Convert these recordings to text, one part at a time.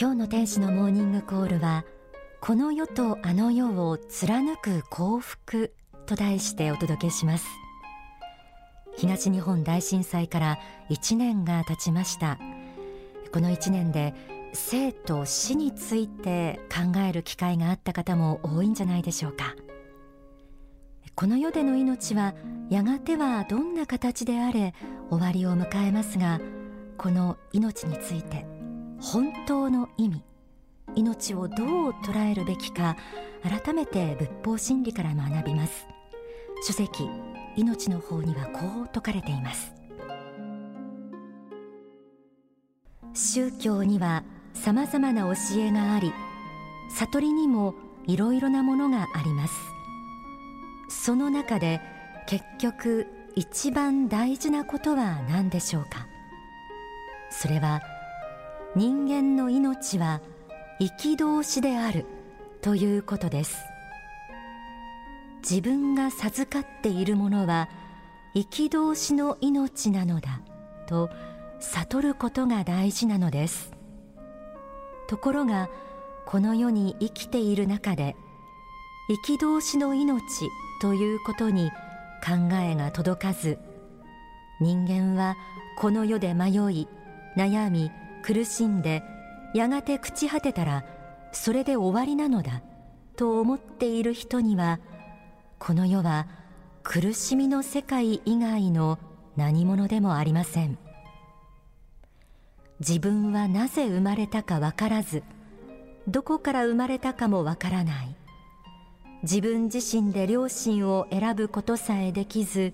今日の天使のモーニングコールはこの世とあの世を貫く幸福と題してお届けします。東日本大震災から1年が経ちました。この1年で生と死について考える機会があった方も多いんじゃないでしょうか。この世での命はやがてはどんな形であれ終わりを迎えますがこの命について本当の意味命をどう捉えるべきか改めて仏法真理から学びます。書籍命の方にはこう説かれています。宗教には様々な教えがあり悟りにもいろいろなものがあります。その中で結局一番大事なことは何でしょうか？それは人間の命は憤しであるということです。自分が授かっているものは憤しの命なのだと悟ることが大事なのです。ところがこの世に生きている中で憤しの命ということに考えが届かず人間はこの世で迷い悩み苦しんでやがて朽ち果てたらそれで終わりなのだと思っている人にはこの世は苦しみの世界以外の何者でもありません。自分はなぜ生まれたかわからずどこから生まれたかもわからない。自分自身で両親を選ぶことさえできず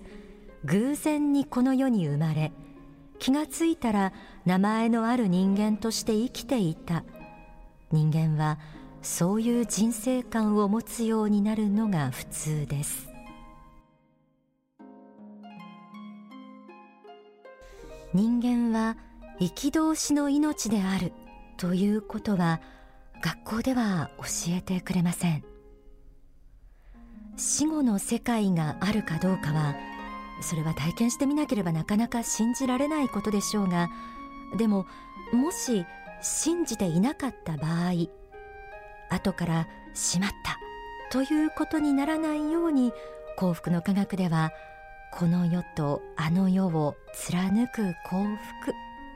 偶然にこの世に生まれ気がついたら名前のある人間として生きていた。人間はそういう人生観を持つようになるのが普通です。人間は憤しの命であるということは学校では教えてくれません。死後の世界があるかどうかはそれは体験してみなければなかなか信じられないことでしょうがでももし信じていなかった場合後からしまったということにならないように幸福の科学ではこの世とあの世を貫く幸福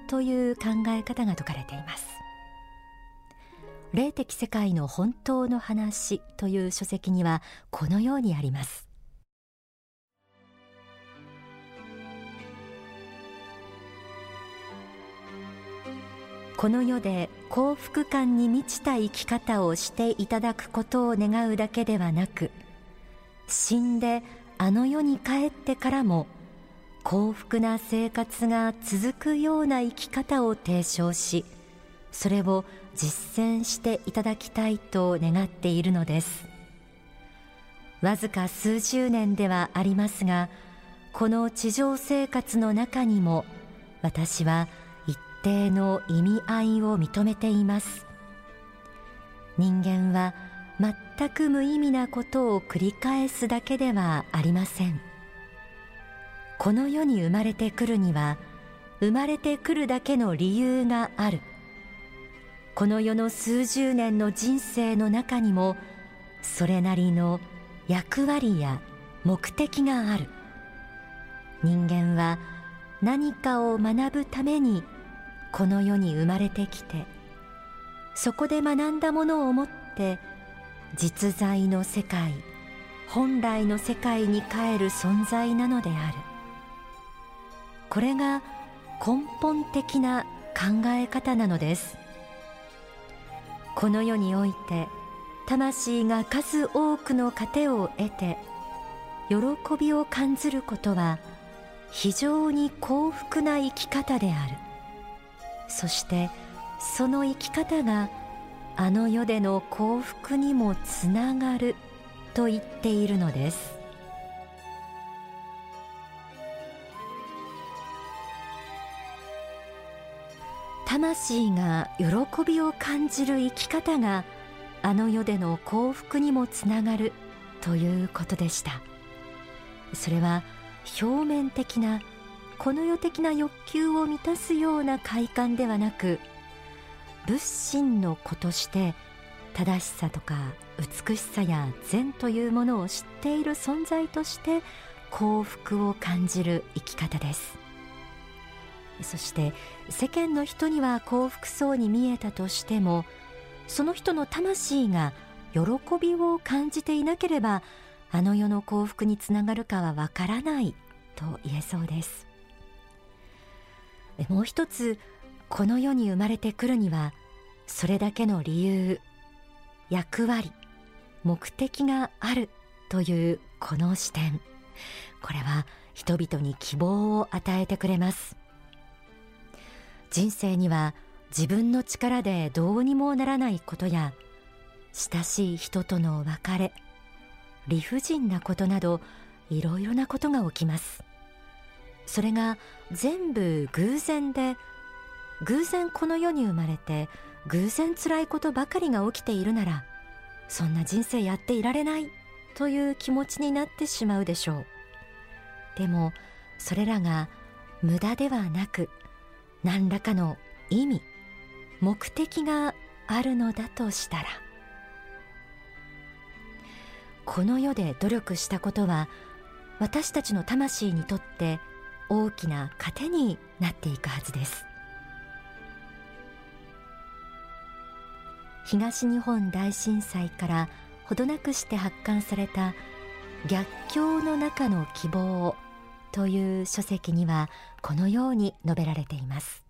という考え方が説かれています。霊的世界の本当の話という書籍にはこのようにあります。この世で幸福感に満ちた生き方をしていただくことを願うだけではなく死んであの世に帰ってからも幸福な生活が続くような生き方を提唱しそれを実践していただきたいと願っているのです。わずか数十年ではありますがこの地上生活の中にも私は定の意味合いを認めています。人間は全く無意味なことを繰り返すだけではありません。この世に生まれてくるには生まれてくるだけの理由がある。この世の数十年の人生の中にもそれなりの役割や目的がある。人間は何かを学ぶためにこの世に生まれてきてそこで学んだものを持って実在の世界本来の世界に帰る存在なのである。これが根本的な考え方なのです。この世において魂が数多くの糧を得て喜びを感じることは非常に幸福な生き方である。そしてその生き方があの世での幸福にもつながると言っているのです。魂が喜びを感じる生き方があの世での幸福にもつながるということでした。それは表面的なこの世的な欲求を満たすような快感ではなく仏心の子として正しさとか美しさや善というものを知っている存在として幸福を感じる生き方です。そして世間の人には幸福そうに見えたとしてもその人の魂が喜びを感じていなければあの世の幸福につながるかはわからないと言えそうです。もう一つこの世に生まれてくるにはそれだけの理由役割目的があるというこの視点。これは人々に希望を与えてくれます。人生には自分の力でどうにもならないことや親しい人との別れ理不尽なことなどいろいろなことが起きます。それが全部偶然で偶然この世に生まれて偶然辛いことばかりが起きているならそんな人生やっていられないという気持ちになってしまうでしょう。でもそれらが無駄ではなく何らかの意味目的があるのだとしたら。この世で努力したことは私たちの魂にとって大きな糧になっていくはずです。東日本大震災からほどなくして発刊された逆境の中の希望という書籍にはこのように述べられています。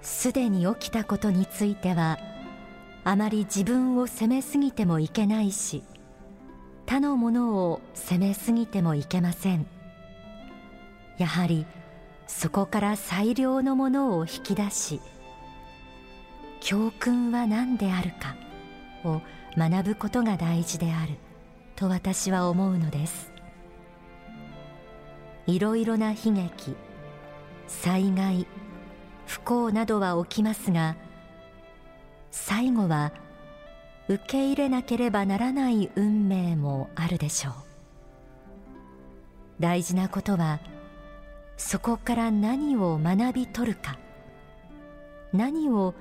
すでに起きたことについてはあまり自分を責めすぎてもいけないし他のものを責めすぎてもいけません。やはりそこから最良のものを引き出し教訓は何であるかを学ぶことが大事であると私は思うのです。いろいろな悲劇災害不幸などは起きますが最後は受け入れなければならない運命もあるでしょう。大事なことはそこから何を学び取るか。何を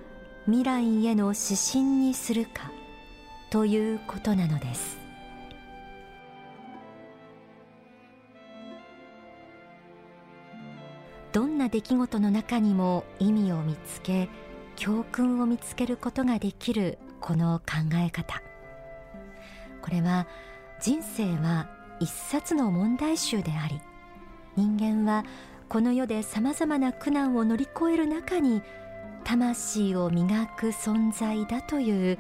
未来への指針にするか。ということなのです。どんな出来事の中にも意味を見つけ教訓を見つけることができるこの考え方。これは人生は一冊の問題集であり人間はこの世でさまざまな苦難を乗り越える中に魂を磨く存在だという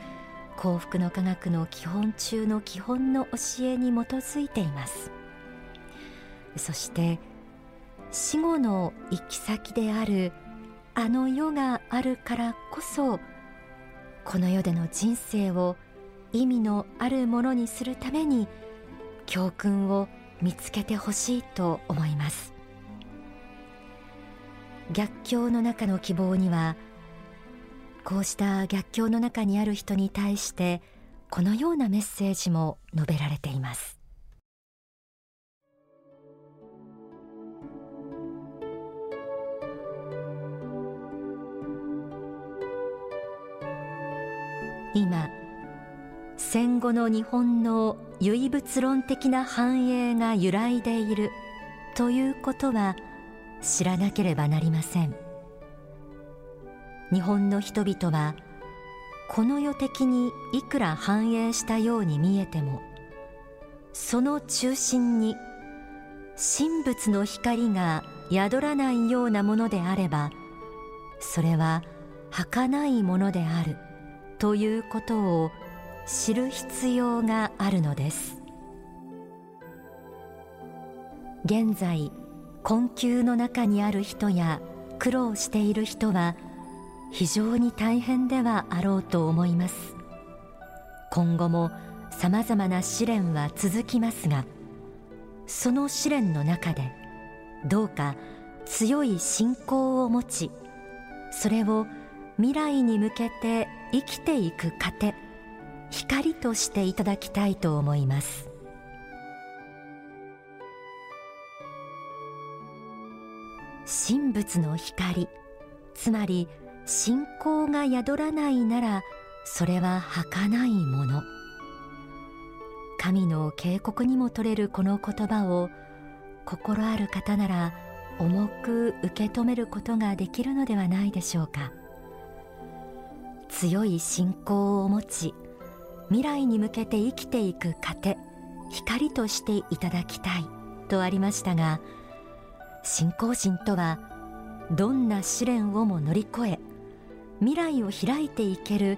幸福の科学の基本中の基本の教えに基づいています。そして死後の行き先であるあの世があるからこそこの世での人生を意味のあるものにするために教訓を見つけてほしいと思います。逆境の中の希望にはこうした逆境の中にある人に対してこのようなメッセージも述べられています。今戦後の日本の唯物論的な繁栄が揺らいでいるということは知らなければなりません。日本の人々はこの世的にいくら繁栄したように見えてもその中心に神仏の光が宿らないようなものであればそれは儚いものである。ということを知る必要があるのです。現在困窮の中にある人や苦労している人は非常に大変ではあろうと思います。今後もさまざまな試練は続きますがその試練の中でどうか強い信仰を持ちそれを未来に向けて生きていく糧光としていただきたいと思います。神仏の光つまり信仰が宿らないならそれは儚いもの。神の警告にも取れるこの言葉を心ある方なら重く受け止めることができるのではないでしょうか。強い信仰を持ち未来に向けて生きていく糧光としていただきたいとありましたが信仰心とはどんな試練をも乗り越え未来を開いていける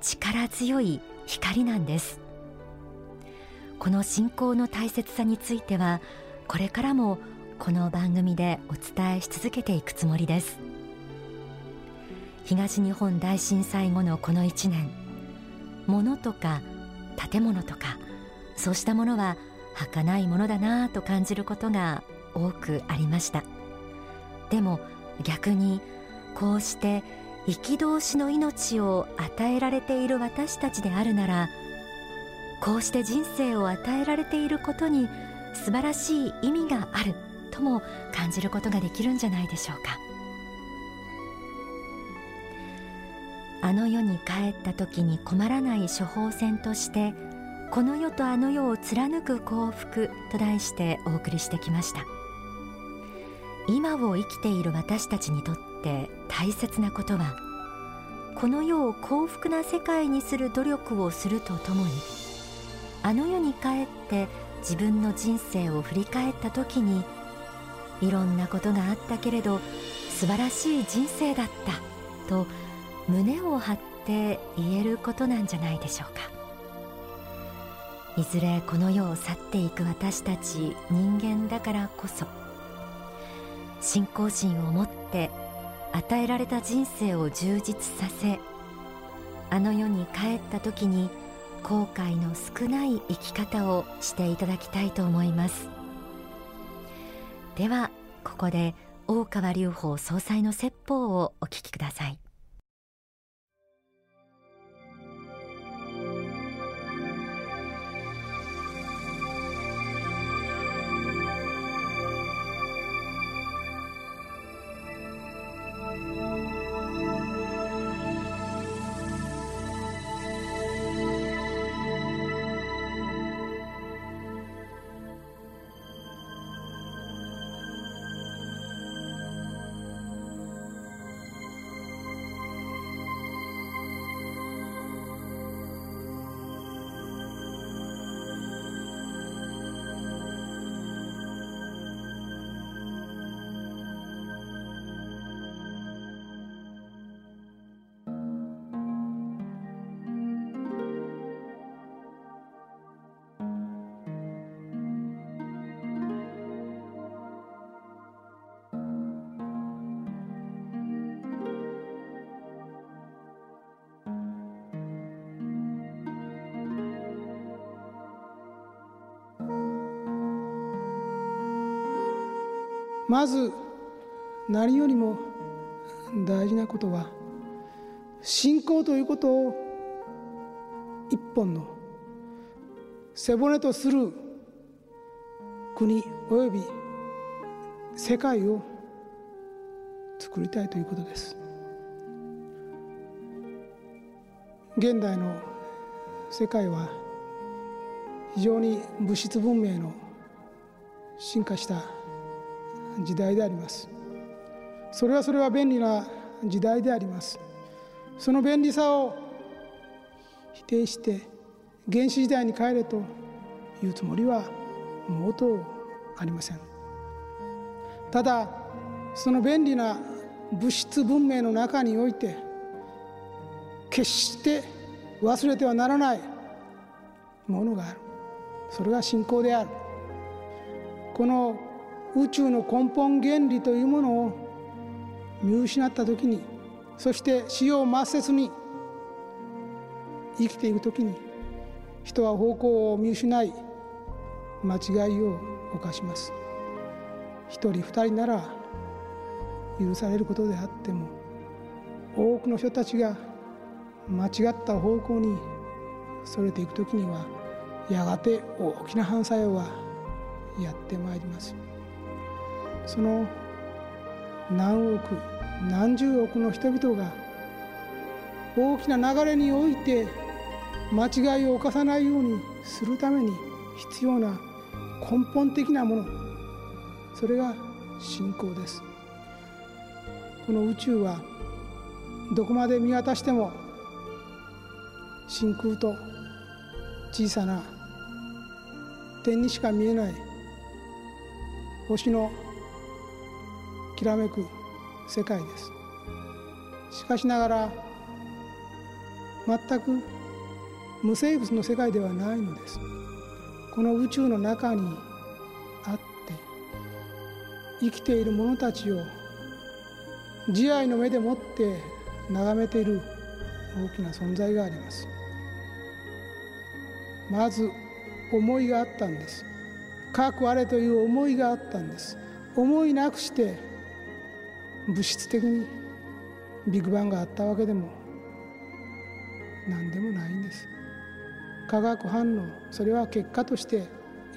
力強い光なんです。この信仰の大切さについてはこれからもこの番組でお伝えし続けていくつもりです。東日本大震災後のこの1年。物とか建物とかそうしたものは儚いものだなぁと感じることが多くありました。でも逆にこうして憤しの命を与えられている私たちであるならこうして人生を与えられていることに素晴らしい意味があるとも感じることができるんじゃないでしょうか。あの世に帰った時に困らない処方箋としてこの世とあの世を貫く幸福と題してお送りしてきました。今を生きている私たちにとって大切なことはこの世を幸福な世界にする努力をするとともにあの世に帰って自分の人生を振り返った時にいろんなことがあったけれど素晴らしい人生だったと胸を張って言えることなんじゃないでしょうか。いずれこの世を去っていく私たち人間だからこそ信仰心を持って与えられた人生を充実させあの世に帰った時に後悔の少ない生き方をしていただきたいと思います。ではここで大川隆法総裁の説法をお聞きください。まず何よりも大事なことは信仰ということを一本の背骨とする国および世界を作りたいということです。現代の世界は非常に物質文明の進化した時代であります。それはそれは便利な時代であります。その便利さを否定して原始時代に帰れというつもりは毛頭ありません。ただその便利な物質文明の中において決して忘れてはならないものがある。それが信仰である。この宇宙の根本原理というものを見失った時にそして死を抹殺に生きていく時に人は方向を見失い間違いを犯します。一人二人なら許されることであっても多くの人たちが間違った方向にそれていく時にはやがて大きな反作用はやってまいります。その何億何十億の人々が大きな流れにおいて間違いを犯さないようにするために必要な根本的なものそれが信仰です。この宇宙はどこまで見渡しても真空と小さな点にしか見えない星のきらめく世界です。しかしながら全く無生物の世界ではないのです。この宇宙の中にあって生きている者たちを慈愛の目でもって眺めている大きな存在があります。まず思いがあったんです。かくあれという思いがあったんです。思いなくして物質的にビッグバンがあったわけでも何でもないんです。化学反応それは結果としてい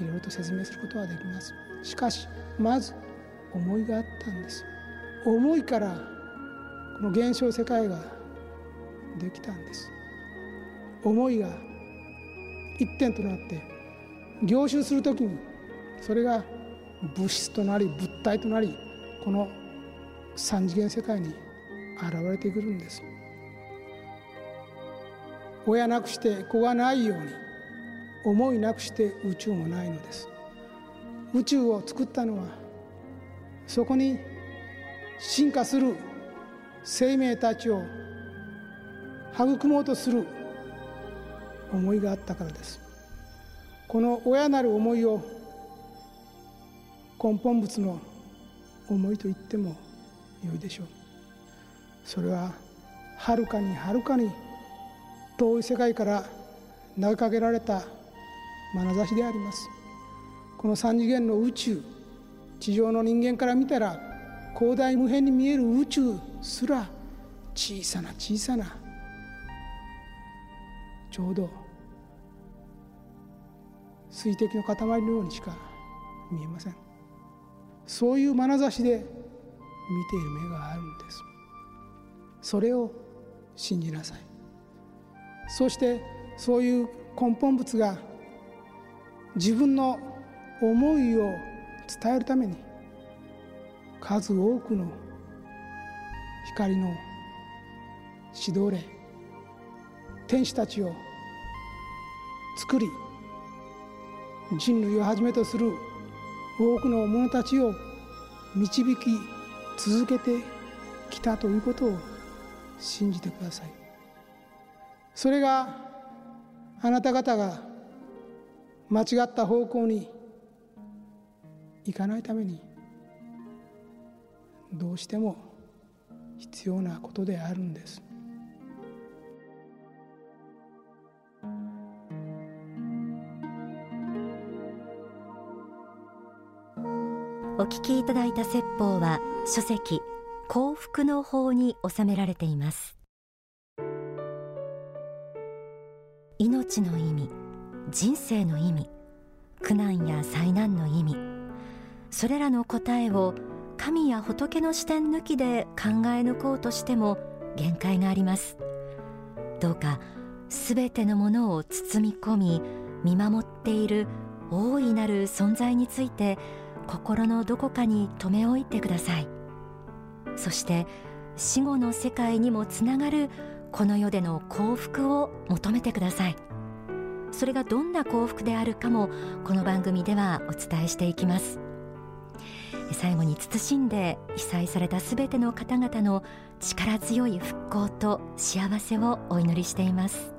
ろいろと説明することはできます。しかしまず思いがあったんです。思いからこの現象世界ができたんです。思いが一点となって凝集する時にそれが物質となり物体となりこの三次元世界に現れてくるんです。親なくして子がないように思いなくして宇宙もないのです。宇宙を作ったのはそこに進化する生命たちを育もうとする思いがあったからです。この親なる思いを根本物の思いと言ってもよいでしょうそれははるかにはるかに遠い世界から投げかけられた眼差しであります。この三次元の宇宙地上の人間から見たら広大無辺に見える宇宙すら小さな小さなちょうど水滴の塊のようにしか見えません。そういう眼差しで見ている目があるんです。それを信じなさい。そしてそういう根本物が自分の思いを伝えるために数多くの光の指導霊天使たちを作り人類をはじめとする多くの者たちを導き続けてきたということを信じてください。それがあなた方が間違った方向に行かないためにどうしても必要なことであるんです。聞きいただいた説法は書籍幸福の法に収められています。命の意味人生の意味苦難や災難の意味それらの答えを神や仏の視点抜きで考え抜こうとしても限界があります。どうかすべてのものを包み込み見守っている大いなる存在について心のどこかに留め置いてください。そして死後の世界にもつながるこの世での幸福を求めてください。それがどんな幸福であるかもこの番組ではお伝えしていきます。最後に慎んで被災されたすべての方々の力強い復興と幸せをお祈りしています。